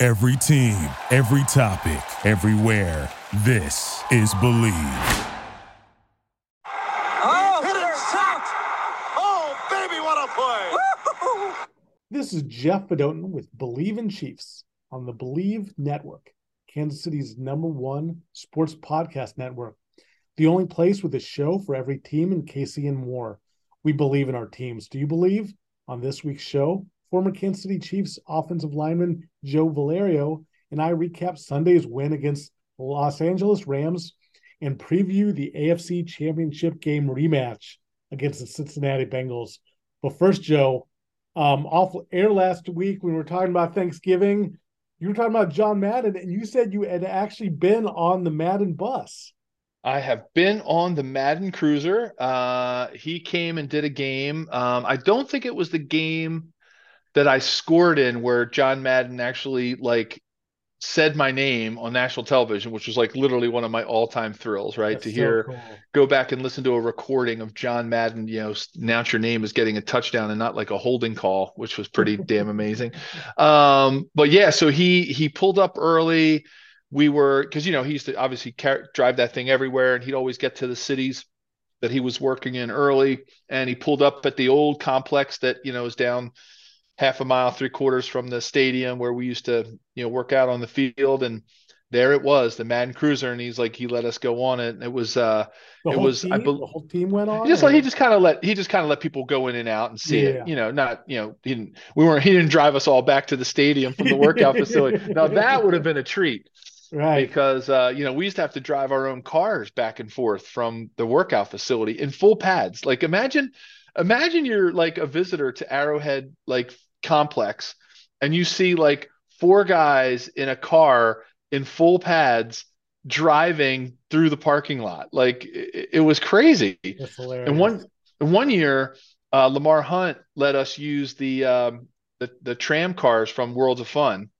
Every team, every topic, everywhere. This is Bleav. Oh, hit it, stopped! Oh, baby, what a play! This is Jeff Fedotin with Bleav in Chiefs on the Bleav Network, Kansas City's number one sports podcast network. The only place with a show for every team in KC and more. We believe in our teams. Do you believe? On this week's show, former Kansas City Chiefs offensive lineman Joe Valerio and I recap Sunday's win against Los Angeles Rams and preview the AFC Championship game rematch against the Cincinnati Bengals. But first, Joe, um, off air last week when we were talking about Thanksgiving, you were talking about John Madden, and you said you had actually been on the Madden bus. I have been on the Madden Cruiser. Uh, he came and did a game. Um, I don't think it was the game that I scored in where John Madden actually like said my name on national television, which was like literally one of my all-time thrills, right? That's to so hear cool. go back and listen to a recording of John Madden, you know, announce your name as getting a touchdown and not like a holding call, which was pretty damn amazing. Um, but yeah, so he he pulled up early. We were because you know he used to obviously car- drive that thing everywhere, and he'd always get to the cities that he was working in early. And he pulled up at the old complex that you know is down half a mile, three quarters from the stadium where we used to, you know, work out on the field. And there it was, the Madden Cruiser. And he's like, he let us go on it. And it was, uh, The it was, team, I believe the whole team went on. he just or- like he just kind of let he just kind of let people go in and out and see Yeah. it. You know, not you know he didn't we weren't he didn't drive us all back to the stadium from the workout facility. Now that would have been a treat right. because uh, you know we used to have to drive our own cars back and forth from the workout facility in full pads. Like imagine, imagine you're like a visitor to Arrowhead like complex, and you see like four guys in a car in full pads driving through the parking lot. Like it, it was crazy. And one and one year, uh, Lamar Hunt let us use the um, the the tram cars from Worlds of Fun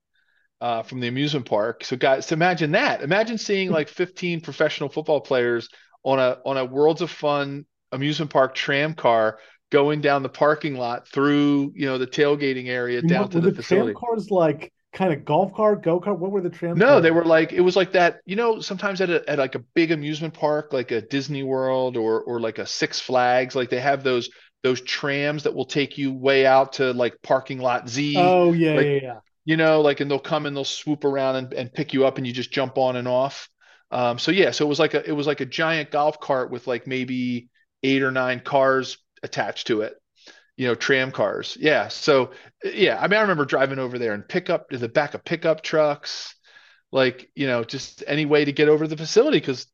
uh, from the amusement park. So guys, so imagine that. Imagine seeing like 15 professional football players on a on a Worlds of Fun amusement park tram car going down the parking lot through you know the tailgating area down what- to were the facility. tram cars like kind of golf cart, go kart? What were the tram? No, cars? they were like it was like that. You know, sometimes at a, at like a big amusement park, like a Disney World or or like a Six Flags, like they have those those trams that will take you way out to like parking lot Z. Oh yeah, like- yeah, yeah. You know, like and they'll come and they'll swoop around and, and pick you up and you just jump on and off. Um, so yeah, so it was like a it was like a giant golf cart with like maybe eight or nine cars attached to it. You know, tram cars. Yeah. So yeah, I mean, I remember driving over there and pick up to the back of pickup trucks, like you know, just any way to get over to the facility because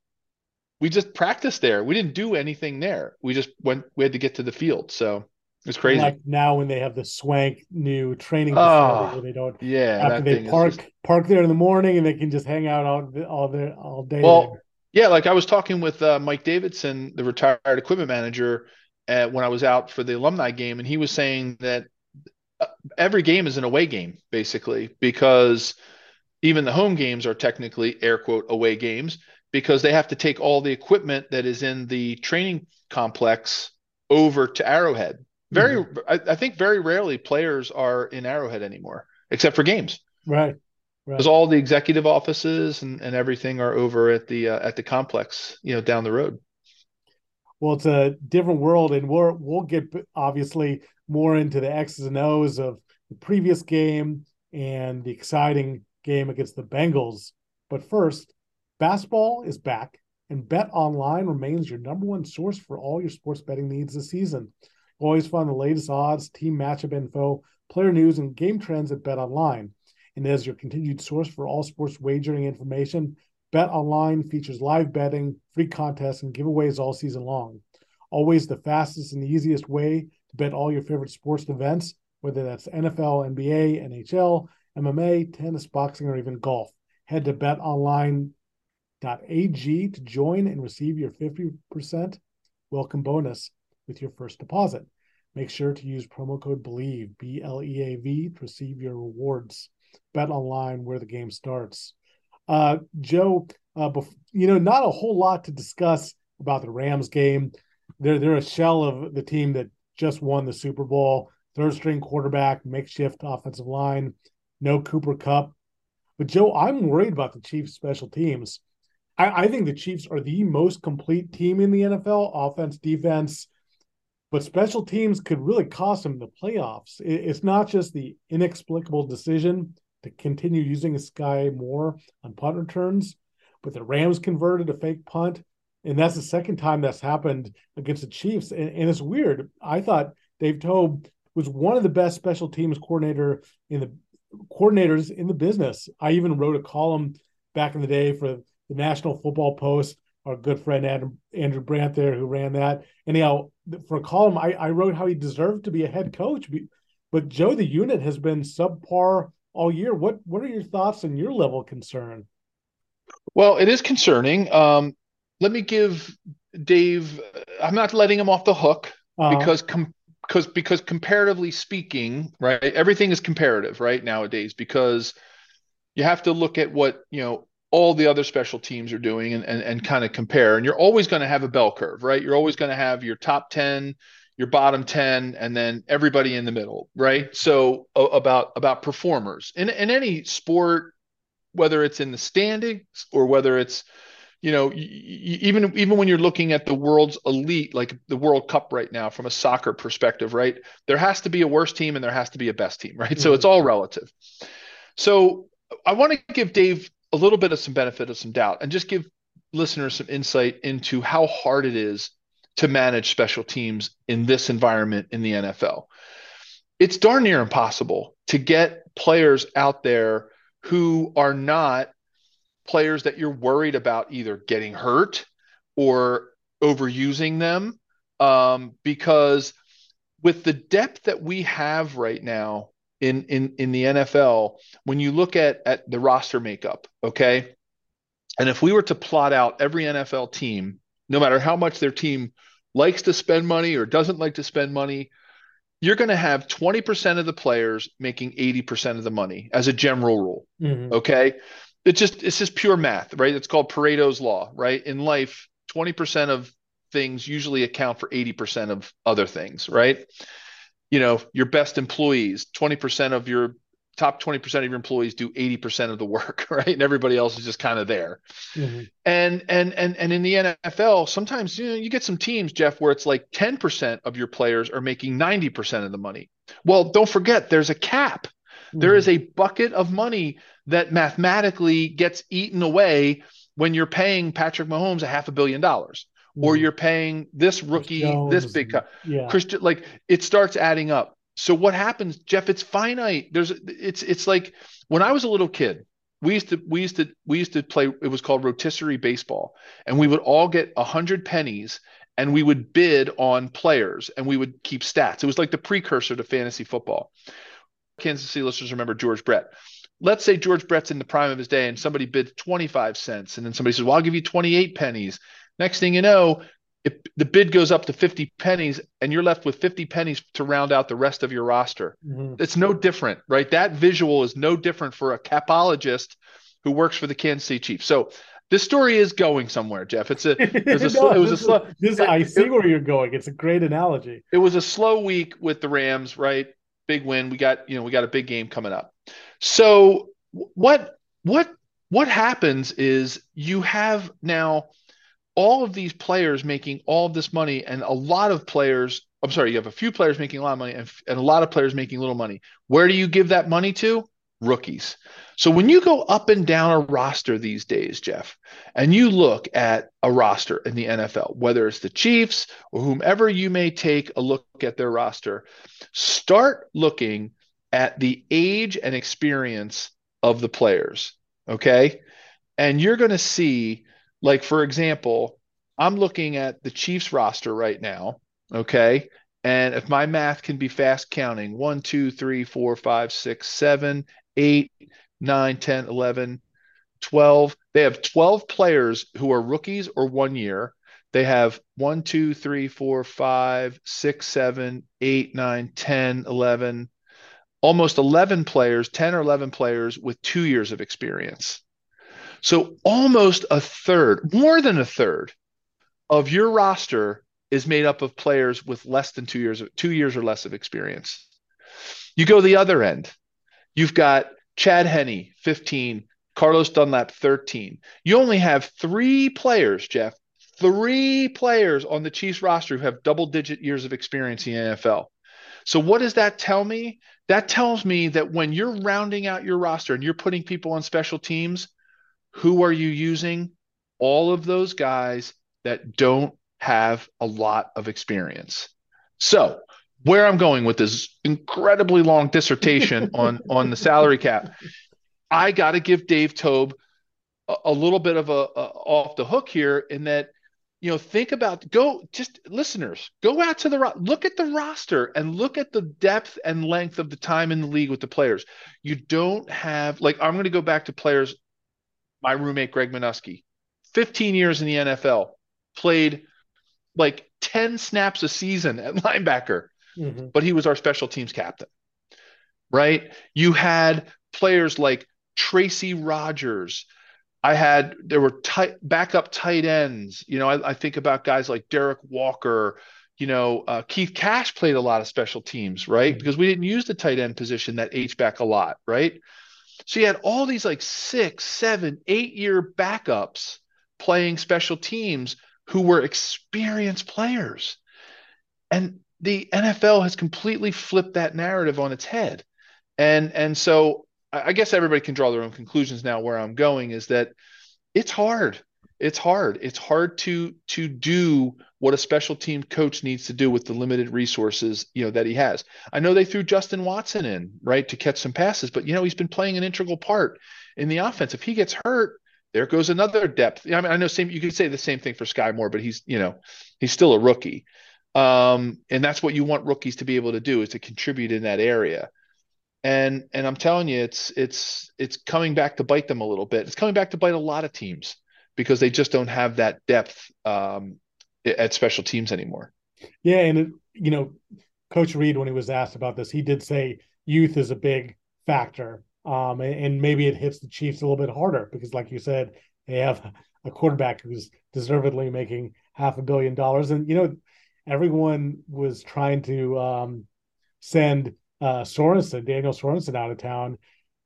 we just practiced there. We didn't do anything there. We just went. We had to get to the field, so it's crazy. Like now when they have the swank new training Oh, facility where they don't yeah, after they park just- park there in the morning and they can just hang out all all there all day. Well, there. yeah, like I was talking with uh, Mike Davidson, the retired equipment manager, uh, when I was out for the alumni game, and he was saying that uh, every game is an away game, basically, because even the home games are technically air quote away games because they have to take all the equipment that is in the training complex over to Arrowhead. Very, I, I think very rarely players are in Arrowhead anymore, except for games right, right. because all the executive offices and, and everything are over at the uh, at the complex, you know, down the road. Well, it's a different world, and we're we'll get obviously more into the X's and O's of the previous game and the exciting game against the Bengals. But first, basketball is back, and Bet Online remains your number one source for all your sports betting needs this season. Always find the latest odds, team matchup info, player news, and game trends at Bet Online. And as your continued source for all sports wagering information, Bet Online features live betting, free contests, and giveaways all season long. Always the fastest and easiest way to bet all your favorite sports events, whether that's NFL, NBA, NHL, MMA, tennis, boxing, or even golf. Head to betonline.ag to join and receive your 50% welcome bonus with your first deposit. Make sure to use promo code BLEAV, B L E A V, to receive your rewards. Bet online where the game starts. Uh, Joe, uh, bef- you know, not a whole lot to discuss about the Rams game. They're they're a shell of the team that just won the Super Bowl. Third string quarterback, makeshift offensive line, no Cooper Kupp. But Joe, I'm worried about the Chiefs' special teams. I, I think the Chiefs are the most complete team in the NFL, offense, defense, but special teams could really cost them the playoffs. It, it's not just the inexplicable decision to continue using Skyy Moore on punt returns, but the Rams converted a fake punt. And that's the second time that's happened against the Chiefs. And, and it's weird. I thought Dave Toub was one of the best special teams coordinator in the coordinators in the business. I even wrote a column back in the day for the National Football Post. Our good friend Adam, Andrew Brandt there, who ran that. Anyhow, for a column, I, I wrote how he deserved to be a head coach. But Joe, the unit has been subpar all year. What what are your thoughts and your level of concern? Well, it is concerning. Um, let me give Dave. I'm not letting him off the hook uh-huh. because com- because because comparatively speaking, right, everything is comparative right nowadays because you have to look at what you know all the other special teams are doing and and, and kind of compare. And you're always going to have a bell curve, right? You're always going to have your top ten, your bottom ten, and then everybody in the middle, right? So about about performers in in any sport, whether it's in the standings or whether it's you know, even even when you're looking at the world's elite, like the World Cup right now, from a soccer perspective, right, there has to be a worst team and there has to be a best team, right? Mm-hmm. So it's all relative. So I want to give Dave a little bit of some benefit of some doubt and just give listeners some insight into how hard it is to manage special teams in this environment in the NFL. It's darn near impossible to get players out there who are not players that you're worried about either getting hurt or overusing them um, because with the depth that we have right now in in in the NFL when you look at at the roster makeup okay and if we were to plot out every NFL team no matter how much their team likes to spend money or doesn't like to spend money you're going to have 20% of the players making 80% of the money as a general rule mm-hmm. okay it's just it's just pure math, right? It's called Pareto's law, right? In life, 20% of things usually account for 80% of other things, right? You know, your best employees, 20% of your top 20% of your employees do 80% of the work, right? And everybody else is just kind of there. Mm-hmm. And and and and in the NFL, sometimes you know, you get some teams, Jeff, where it's like 10% of your players are making 90% of the money. Well, don't forget there's a cap. Mm-hmm. There is a bucket of money that mathematically gets eaten away when you're paying Patrick Mahomes a half a billion dollars or mm. you're paying this rookie this big cut. Yeah. Christian like it starts adding up. So what happens, Jeff? It's finite. There's it's it's like when I was a little kid, we used to we used to we used to play it was called rotisserie baseball and we would all get a hundred pennies and we would bid on players and we would keep stats. It was like the precursor to fantasy football. Kansas City listeners remember George Brett let's say George Brett's in the prime of his day and somebody bids 25 cents and then somebody says, well, I'll give you 28 pennies. Next thing you know, if the bid goes up to 50 pennies and you're left with 50 pennies to round out the rest of your roster. Mm-hmm. It's no different, right? That visual is no different for a capologist who works for the Kansas City Chiefs. So this story is going somewhere, Jeff. It's a, it was a, no, it was a slow. This, I see it, where you're going. It's a great analogy. It was a slow week with the Rams, right? Big win. We got, you know, we got a big game coming up. So what what what happens is you have now all of these players making all this money and a lot of players i'm sorry you have a few players making a lot of money and, and, a lot of players making little money where do you give that money to rookies so when you go up and down a roster these days jeff and you look at a roster in the nfl whether it's the chiefs or whomever you may take a look at their roster start looking at the age and experience of the players. Okay. And you're going to see, like, for example, I'm looking at the Chiefs roster right now. Okay. And if my math can be fast counting, one, two, three, four, five, six, seven, 8, 9, 10, 11, 12. They have 12 players who are rookies or one year. They have 1, 2, 3, 4, 5, 6, 7, 8, 9, 10, 11, almost 11 players, 10 or 11 players with two years of experience. So almost a third, more than a third of your roster is made up of players with less than two years, two years or less of experience. You go the other end. You've got Chad Henne, 15, Carlos Dunlap, 13. You only have three players, Jeff, three players on the Chiefs roster who have double digit years of experience in the NFL. So, what does that tell me? That tells me that when you're rounding out your roster and you're putting people on special teams, who are you using? All of those guys that don't have a lot of experience. So, where I'm going with this incredibly long dissertation on on the salary cap, I got to give Dave Toub a, a little bit of a, a, off the hook here in that you know think about go just listeners go out to the look at the roster and look at the depth and length of the time in the league with the players. You don't have like I'm going to go back to players. My roommate Greg Manusky, 15 years in the NFL, played like 10 snaps a season at linebacker, mm-hmm. but he was our special teams captain. Right? You had players like Tracy Rogers. I had there were tight backup tight ends. You know, I, I think about guys like Derrick Walker. You know, uh, Keith Cash played a lot of special teams, right? Mm-hmm. Because we didn't use the tight end position that H back a lot, right? So you had all these like six, seven, eight year backups playing special teams who were experienced players. And the NFL has completely flipped that narrative on its head. And and so I guess everybody can draw their own conclusions now where I'm going is that it's hard. It's hard. It's hard to to do what a special team coach needs to do with the limited resources, you know, that he has. I know they threw Justin Watson in, right, to catch some passes, but you know, he's been playing an integral part in the offense. If he gets hurt, there goes another depth. I mean, I know same you could say the same thing for Skyy Moore, but he's you know he's still a rookie, um, and that's what you want rookies to be able to do is to contribute in that area. And and I'm telling you, it's it's it's coming back to bite them a little bit. It's coming back to bite a lot of teams because they just don't have that depth um, at special teams anymore. Yeah, and you know, Coach Reid, when he was asked about this, he did say youth is a big factor um, and, and, maybe it hits the Chiefs a little bit harder because, like you said, they have a quarterback who's deservedly making half a billion dollars. And, you know, everyone was trying to um, send uh, Sorensen, Daniel Sorensen, out of town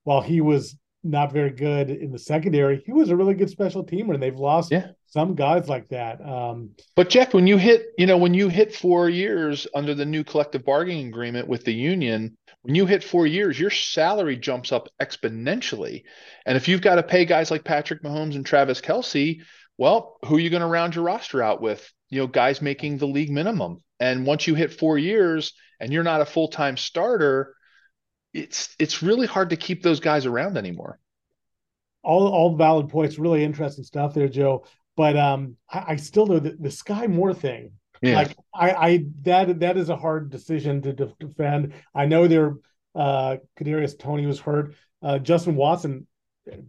while he was not very good in the secondary. He was a really good special teamer, and they've lost yeah. some guys like that. Um, but Jeff, when you hit, you know, when you hit four years under the new collective bargaining agreement with the union, when you hit four years, your salary jumps up exponentially. And if you've got to pay guys like Patrick Mahomes and Travis Kelce, well, who are you going to round your roster out with? You know, guys making the league minimum. And once you hit four years and you're not a full time starter, it's it's really hard to keep those guys around anymore. All all valid points, really interesting stuff there, Joe. But um, I, I still know the, the Skyy Moore thing yeah. Like I, I that that is a hard decision to defend. I know there, uh, Kadarius Toney was hurt. Uh, Justin Watson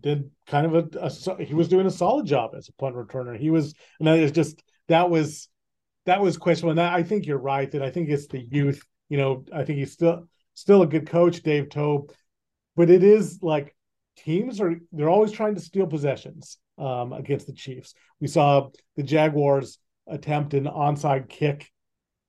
did kind of a, a, he was doing a solid job as a punt returner. He was, and that is just that was that was questionable. And I think you're right that I think it's the youth. You know, I think he's still still a good coach, Dave Toub, but it is like teams are they're always trying to steal possessions um, against the Chiefs. We saw the Jaguars attempt an onside kick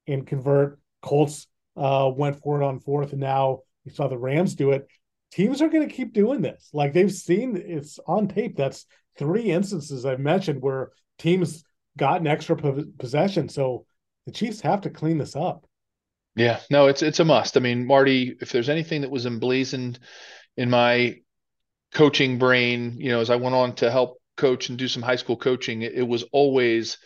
and convert. Colts uh, went for it on fourth, and now we saw the Rams do it. Teams are going to keep doing this. Like they've seen it's on tape. That's three instances I've mentioned where teams got an extra possession. So the Chiefs have to clean this up. Yeah, no, it's it's a must. I mean, Marty, if there's anything that was emblazoned in my coaching brain, you know, as I went on to help coach and do some high school coaching, it, it was always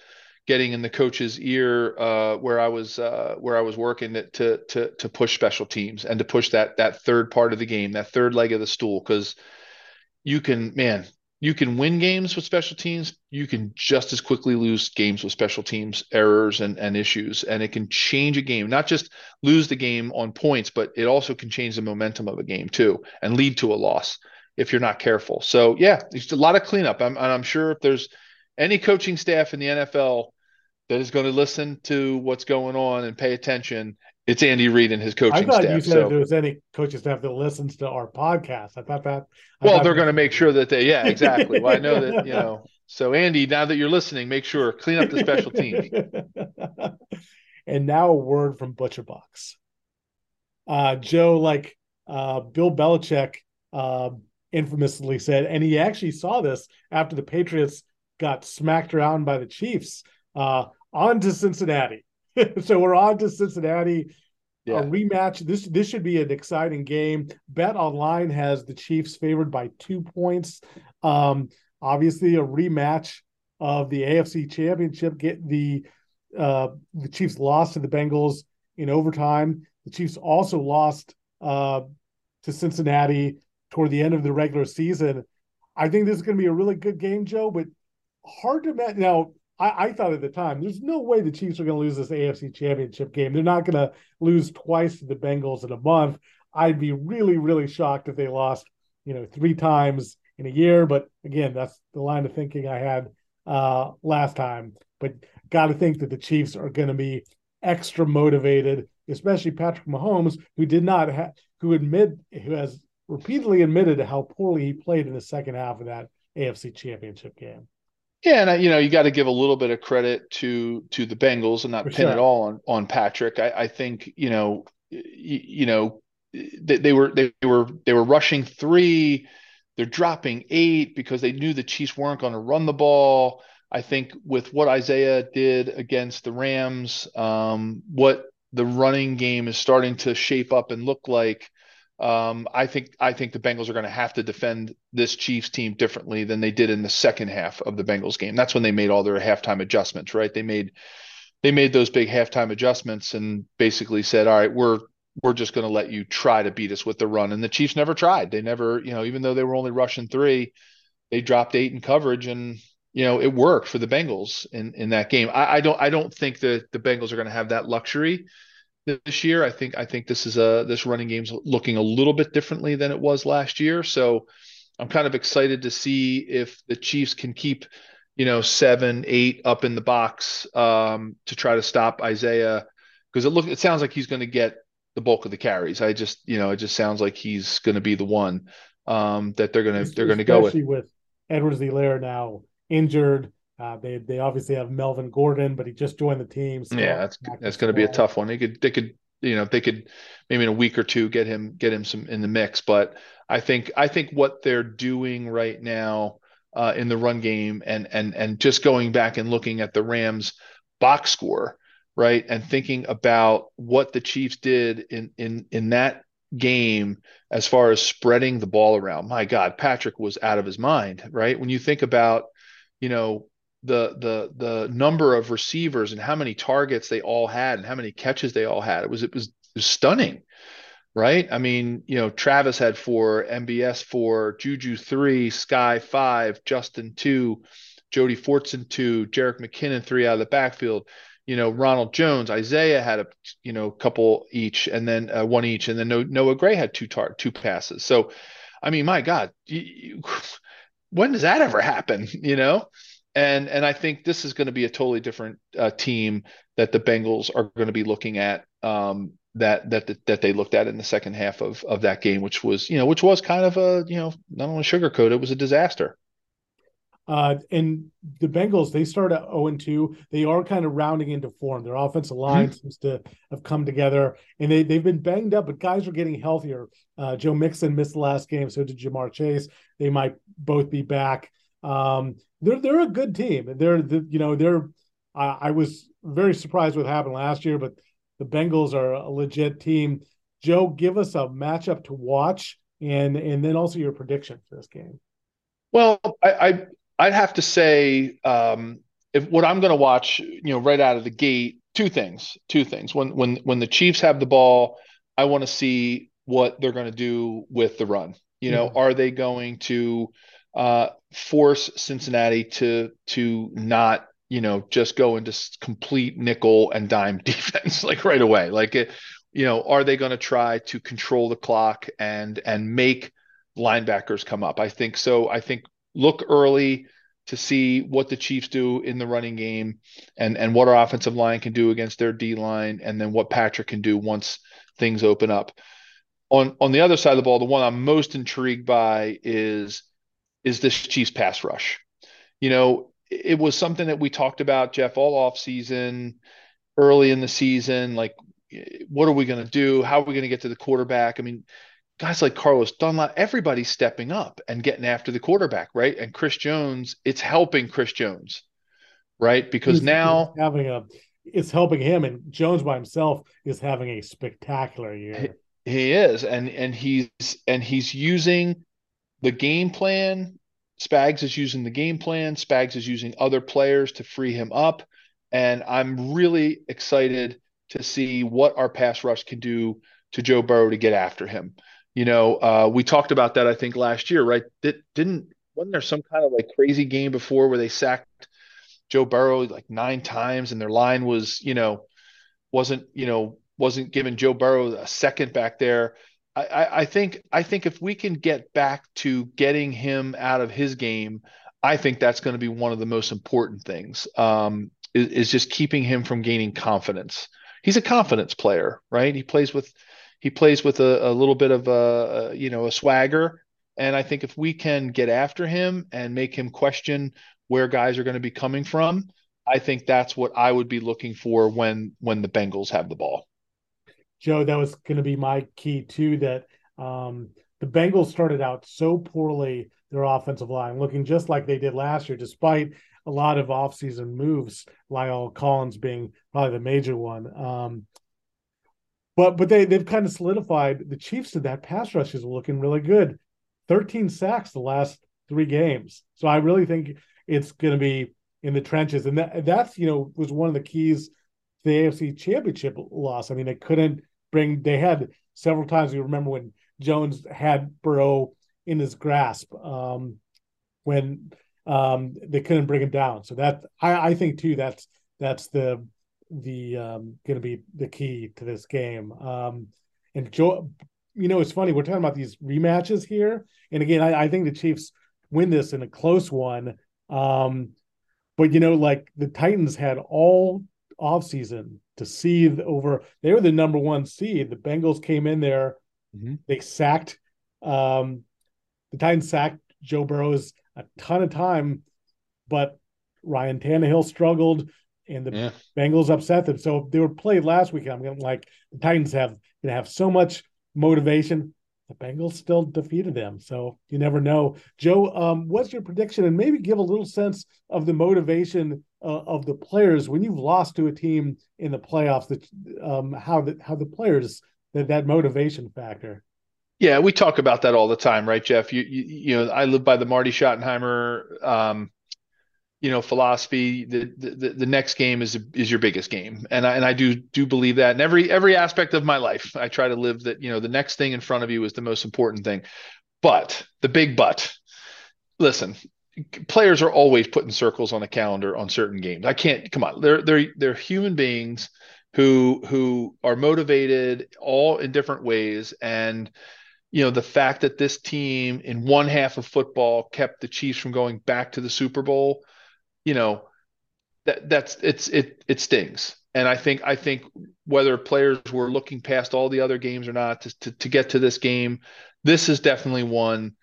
getting in the coach's ear uh, where I was uh, where I was working to to to push special teams and to push that that third part of the game, that third leg of the stool, because you can man, you can win games with special teams. You can just as quickly lose games with special teams errors and, and issues. And it can change a game, not just lose the game on points, but it also can change the momentum of a game too and lead to a loss if you're not careful. So yeah, there's a lot of cleanup. I'm, and I'm sure if there's any coaching staff in the NFL that is going to listen to what's going on and pay attention it's Andy Reid and his coaching staff. I thought staff. you said so. if there was any coaching staff that listens to our podcast. I thought that. I well, thought they're going to make sure that they, yeah, exactly. well, I know that, you know. So, Andy, now that you're listening, make sure clean up the special teams. and now a word from Butcher Box. Uh, Joe, like uh, Bill Belichick uh, infamously said, and he actually saw this after the Patriots got smacked around by the Chiefs. Uh, on to Cincinnati. so we're on to Cincinnati. Yeah. A rematch. This this should be an exciting game. Bet Online has the Chiefs favored by two points. Um, obviously, a rematch of the AFC Championship. Get the uh, the Chiefs lost to the Bengals in overtime. The Chiefs also lost uh, to Cincinnati toward the end of the regular season. I think this is going to be a really good game, Joe. But hard to imagine. Now, I, I, thought at the time, there's no way the Chiefs are going to lose this AFC Championship game. They're not going to lose twice to the Bengals in a month. I'd be really, really shocked if they lost, you know, three times in a year. But again, that's the line of thinking I had uh, last time. But got to think that the Chiefs are going to be extra motivated, especially Patrick Mahomes, who did not have, who admit, who has repeatedly admitted how poorly he played in the second half of that AFC Championship game. Yeah, and you know you got to give a little bit of credit to to the Bengals and not For pin sure. it all on on Patrick. I, I think you know you, you know they, they, were they were they were rushing three, they're dropping eight because they knew the Chiefs weren't going to run the ball. I think with what Isaiah did against the Rams, um, what the running game is starting to shape up and look like. Um, I think I think the Bengals are going to have to defend this Chiefs team differently than they did in the second half of the Bengals game. That's when they made all their halftime adjustments, right? They made they made those big halftime adjustments and basically said, "All right, we're we're just going to let you try to beat us with the run." And the Chiefs never tried. They never, you know, even though they were only rushing three, they dropped eight in coverage, and you know it worked for the Bengals in in that game. I, I don't I don't think that the Bengals are going to have that luxury this year. I think I think this is a this running game's looking a little bit differently than it was last year. So I'm kind of excited to see if the Chiefs can keep, you know, seven, eight up in the box um, to try to stop Isaiah because it look it sounds like he's going to get the bulk of the carries. I just you know it just sounds like he's going to be the one um, that they're going to they're going to go with. with Edwards-Helaire now injured. Uh, they they obviously have Melvin Gordon, but he just joined the team. So yeah, that's that's going to be a tough one. They could they could you know they could maybe in a week or two get him get him some in the mix. But I think I think what they're doing right now uh, in the run game and and and just going back and looking at the Rams box score right and thinking about what the Chiefs did in in in that game as far as spreading the ball around. My God, Patrick was out of his mind, right? When you think about, you know, the the the number of receivers and how many targets they all had and how many catches they all had. It was it was, it was stunning, right? I mean, you know, Travis had four, MBS four, Juju three, Skyy five, Justin two, Jody Fortson two, Jerick McKinnon three out of the backfield. You know, Ronald Jones, Isaiah had a you know couple each, and then uh, one each, and then Noah Gray had two tar- two passes. So, I mean, my God, you, you, when does that ever happen? You know, and and I think this is going to be a totally different uh, team that the Bengals are going to be looking at um, that that that they looked at in the second half of of that game, which was you know which was kind of a you know not only sugarcoat it was a disaster. Uh, and the Bengals, they start at 0 and 2. They are kind of rounding into form. Their offensive line mm-hmm. seems to have come together, and they, they've been banged up, but guys are getting healthier. Uh, Joe Mixon missed the last game, so did Ja'Marr Chase. They might both be back. Um, they're they're a good team. They're the, you know they're I, I was very surprised what happened last year, but the Bengals are a legit team. Joe, give us a matchup to watch and and then also your prediction for this game. Well, I, I would have to say um, if what I'm going to watch, you know, right out of the gate, two things. Two things. When when when the Chiefs have the ball, I want to see what they're going to do with the run. You know, mm-hmm. are they going to uh, force Cincinnati to to not you know just go into complete nickel and dime defense like right away. Like it, you know, are they going to try to control the clock and and make linebackers come up? I think so. I think look early to see what the Chiefs do in the running game and and what our offensive line can do against their D line, and then what Patrick can do once things open up. On on the other side of the ball, the one I'm most intrigued by is is this Chiefs pass rush. You know, it was something that we talked about, Jeff, all off season, early in the season. Like, what are we going to do? How are we going to get to the quarterback? I mean, guys like Carlos Dunlap, everybody's stepping up and getting after the quarterback, right? And Chris Jones, it's helping Chris Jones, right? Because He's- now he's having a it's helping him, and Jones by himself is having a spectacular year. he is, and and he's and he's using the game plan. Spags is using the game plan. Spags is using other players to free him up, and I'm really excited to see what our pass rush can do to Joe Burrow to get after him. You know, uh, we talked about that I think last year, right? That didn't wasn't there some kind of like crazy game before where they sacked Joe Burrow like nine times and their line was, you know, wasn't, you know, wasn't giving Joe Burrow a second back there. I, I, think I think if we can get back to getting him out of his game, I think that's going to be one of the most important things. Um, is, is just keeping him from gaining confidence. He's a confidence player, right? He plays with he plays with a, a little bit of a, a you know a swagger, and I think if we can get after him and make him question where guys are going to be coming from, I think that's what I would be looking for when when the Bengals have the ball. Joe, that was going to be my key too. That um, the Bengals started out so poorly, their offensive line, looking just like they did last year, despite a lot of offseason moves, La'el Collins being probably the major one. Um, but but they they've kind of solidified the Chiefs did that pass rush is looking really good. 13 sacks the last three games. So I really think it's going to be in the trenches, and that that's you know was one of the keys to the AFC Championship loss. I mean, they couldn't bring. They had several times. You remember when Jones had Burrow in his grasp um, when um, they couldn't bring him down. So that I, I think too. That's that's the the um, going to be the key to this game. Um, and Joe, you know, it's funny we're talking about these rematches here, and again, I, I think the Chiefs win this in a close one. Um, but you know, like the Titans had all offseason to seethe over. They were the number one seed. The Bengals came in there. Mhm. They sacked. Um, the Titans sacked Joe Burrows a ton of time, but Ryan Tannehill struggled, and the Yeah. Bengals upset them. So if they were played last week, I'm going to like the Titans have gonna have so much motivation. The Bengals still defeated them, so you never know. Joe, um, what's your prediction, and maybe give a little sense of the motivation uh, of the players when you've lost to a team in the playoffs? That um, how the how the players that that motivation factor. Yeah, we talk about that all the time, right, Jeff? You you, you know, I live by the Marty Schottenheimer um, you know, philosophy. The, the the next game is is your biggest game, and I and I do do believe that in every every aspect of my life. I try to live that. You know, the next thing in front of you is the most important thing. But the big but. Listen, players are always putting circles on a calendar on certain games. I can't come on. They're they're they're human beings who who are motivated all in different ways and you know the fact that this team in one half of football kept the Chiefs from going back to the Super Bowl, you know, that that's it's it it stings. And I think I think whether players were looking past all the other games or not to to, to get to this game, this is definitely one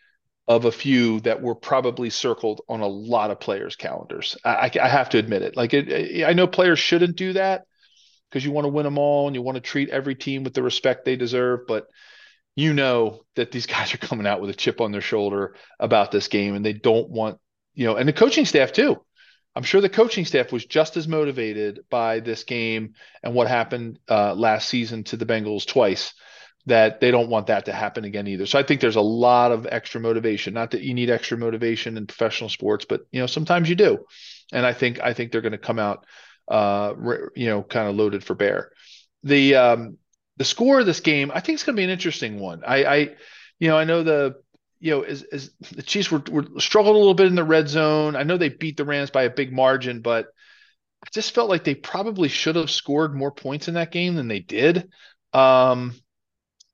of a few that were probably circled on a lot of players' calendars. I, I have to admit it. Like it, I know players shouldn't do that because you want to win them all and you want to treat every team with the respect they deserve, but you know that these guys are coming out with a chip on their shoulder about this game and they don't want, you know, and the coaching staff too. I'm sure the coaching staff was just as motivated by this game and what happened uh, last season to the Bengals twice that they don't want that to happen again either. So I think there's a lot of extra motivation. Not that you need extra motivation in professional sports, but you know sometimes you do. And I think I think they're going to come out, uh, you know, kind of loaded for bear. The um, the score of this game, I think it's going to be an interesting one. I, I, you know, I know the you know, as, as the Chiefs were, were struggled a little bit in the red zone. I know they beat the Rams by a big margin, but I just felt like they probably should have scored more points in that game than they did. Um,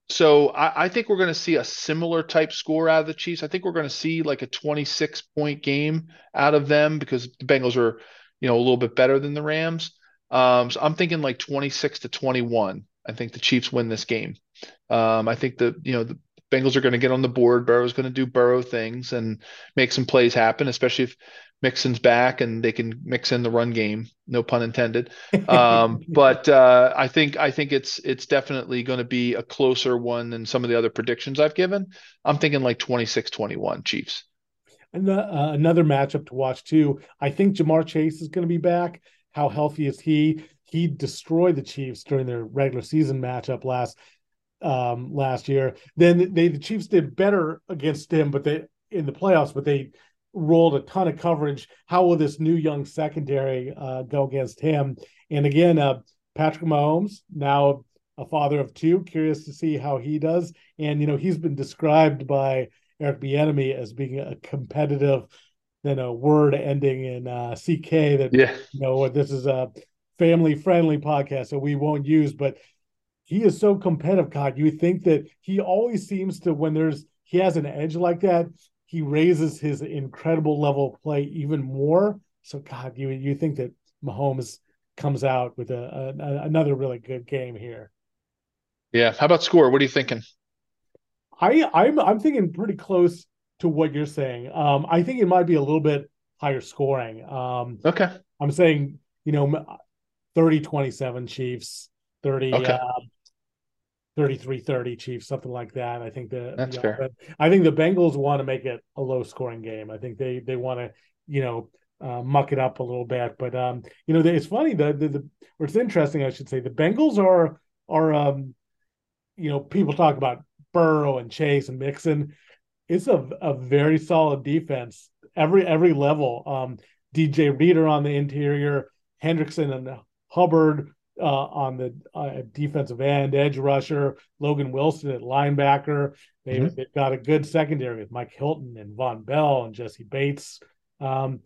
so I, I, think we're going to see a similar type score out of the Chiefs. I think we're going to see like a 26 point game out of them because the Bengals are, you know, a little bit better than the Rams. Um, so I'm thinking like 26 to 21. I think the Chiefs win this game. Um, I think the you know the Bengals are going to get on the board. Burrow's going to do Burrow things and make some plays happen, especially if Mixon's back and they can mix in the run game. No pun intended. Um, but uh, I think I think it's it's definitely going to be a closer one than some of the other predictions I've given. I'm thinking like 26-21 Chiefs. And uh, another matchup to watch too. I think Ja'Marr Chase is going to be back. How healthy is he? He destroyed the Chiefs during their regular season matchup last um, last year. Then they the Chiefs did better against him, but they in the playoffs, but they rolled a ton of coverage. How will this new young secondary uh, go against him? And again, uh, Patrick Mahomes, now a father of two, curious to see how he does. And you know, he's been described by Eric Bieniemy as being a competitive, than a word ending in uh, CK that yeah. you know this is a family friendly podcast, so we won't use, but he is so competitive, God. You think that he always seems to when there's he has an edge like that, he raises his incredible level of play even more. So God, you you think that Mahomes comes out with a, a another really good game here. Yeah. How about score? What are you thinking? I I'm I'm thinking pretty close to what you're saying. Um, I think it might be a little bit higher scoring. Um, okay. I'm saying, you know, 30 27 Chiefs, 30 okay. uh, 33-30 Chiefs, something like that. I think the That's you know, fair. I think the Bengals want to make it a low scoring game. I think they they want to, you know, uh, muck it up a little bit. But um, you know, it's funny the, the the or it's interesting, I should say. The Bengals are are um, you know, people talk about Burrow and Chase and Mixon. It's a a very solid defense every every level. Um, DJ Reader on the interior, Hendrickson and Hubbard uh, on the uh, defensive end, edge rusher, Logan Wilson at linebacker. They've, mm-hmm. they've got a good secondary with Mike Hilton and Vonn Bell and Jessie Bates. Um,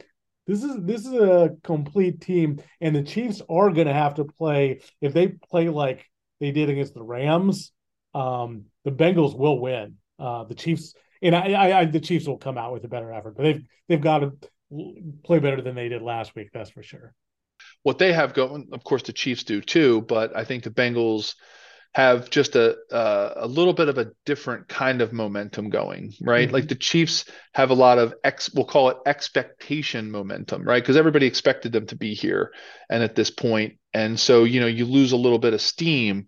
this is this is a complete team, and the Chiefs are going to have to play if they play like they did against the Rams. Um, the Bengals will win. Uh, the Chiefs and I, I, I, the Chiefs will come out with a better effort, but they've they've got to play better than they did last week. That's for sure what they have going, of course, the Chiefs do too, but I think the Bengals have just a uh, a little bit of a different kind of momentum going, right? Mm-hmm. Like the Chiefs have a lot of ex, we'll call it expectation momentum, right? Because everybody expected them to be here and at this point, and so you know you lose a little bit of steam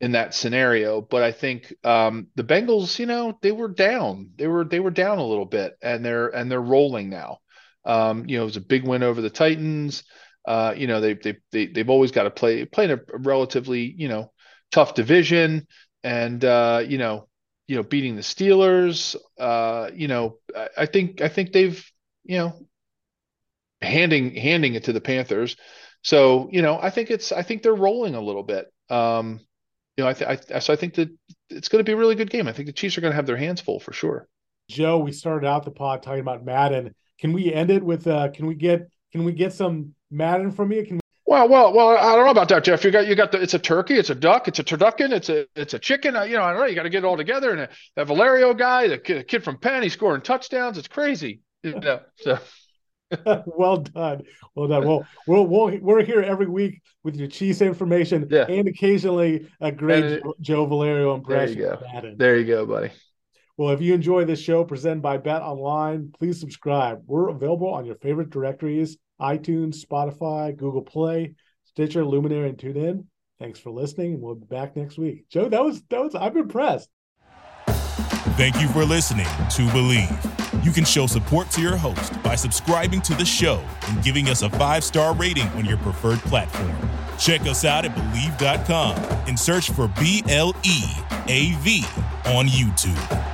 in that scenario. But I think um, the Bengals, you know, they were down, they were they were down a little bit, and they're and they're rolling now. Um, you know, it was a big win over the Titans. Uh, you know, they they they they've always got to play play in a relatively you know tough division, and uh, you know you know beating the Steelers. Uh, you know, I, I think I think they've you know handing handing it to the Panthers. So you know, I think it's I think they're rolling a little bit. Um, you know, I, th- I so I think that it's going to be a really good game. I think the Chiefs are going to have their hands full for sure. Joe, we started out the pod talking about Madden. Can we end it with? Uh, can we get? Can we get some Madden from you? Can well, well, well. I don't know about that, Jeff. You got you got the. It's a turkey. It's a duck. It's a turducken. It's a it's a chicken. You know, I don't know. You got to get it all together. And that Valerio guy, the kid, the kid from Penn, he's scoring touchdowns. It's crazy. You know, so. well done, well done. Well, we'll, we'll we're here every week with your Chiefs information yeah. and occasionally a great it, Joe Valerio impression. There you go. There you go, buddy. Well, if you enjoy this show presented by Bet Online, please subscribe. We're available on your favorite directories iTunes, Spotify, Google Play, Stitcher, Luminary, and TuneIn. Thanks for listening, and we'll be back next week. Joe, that was that was I'm impressed. Thank you for listening to Bleav. You can show support to your host by subscribing to the show and giving us a five star rating on your preferred platform. Check us out at Bleav.com and search for B L E A V on YouTube.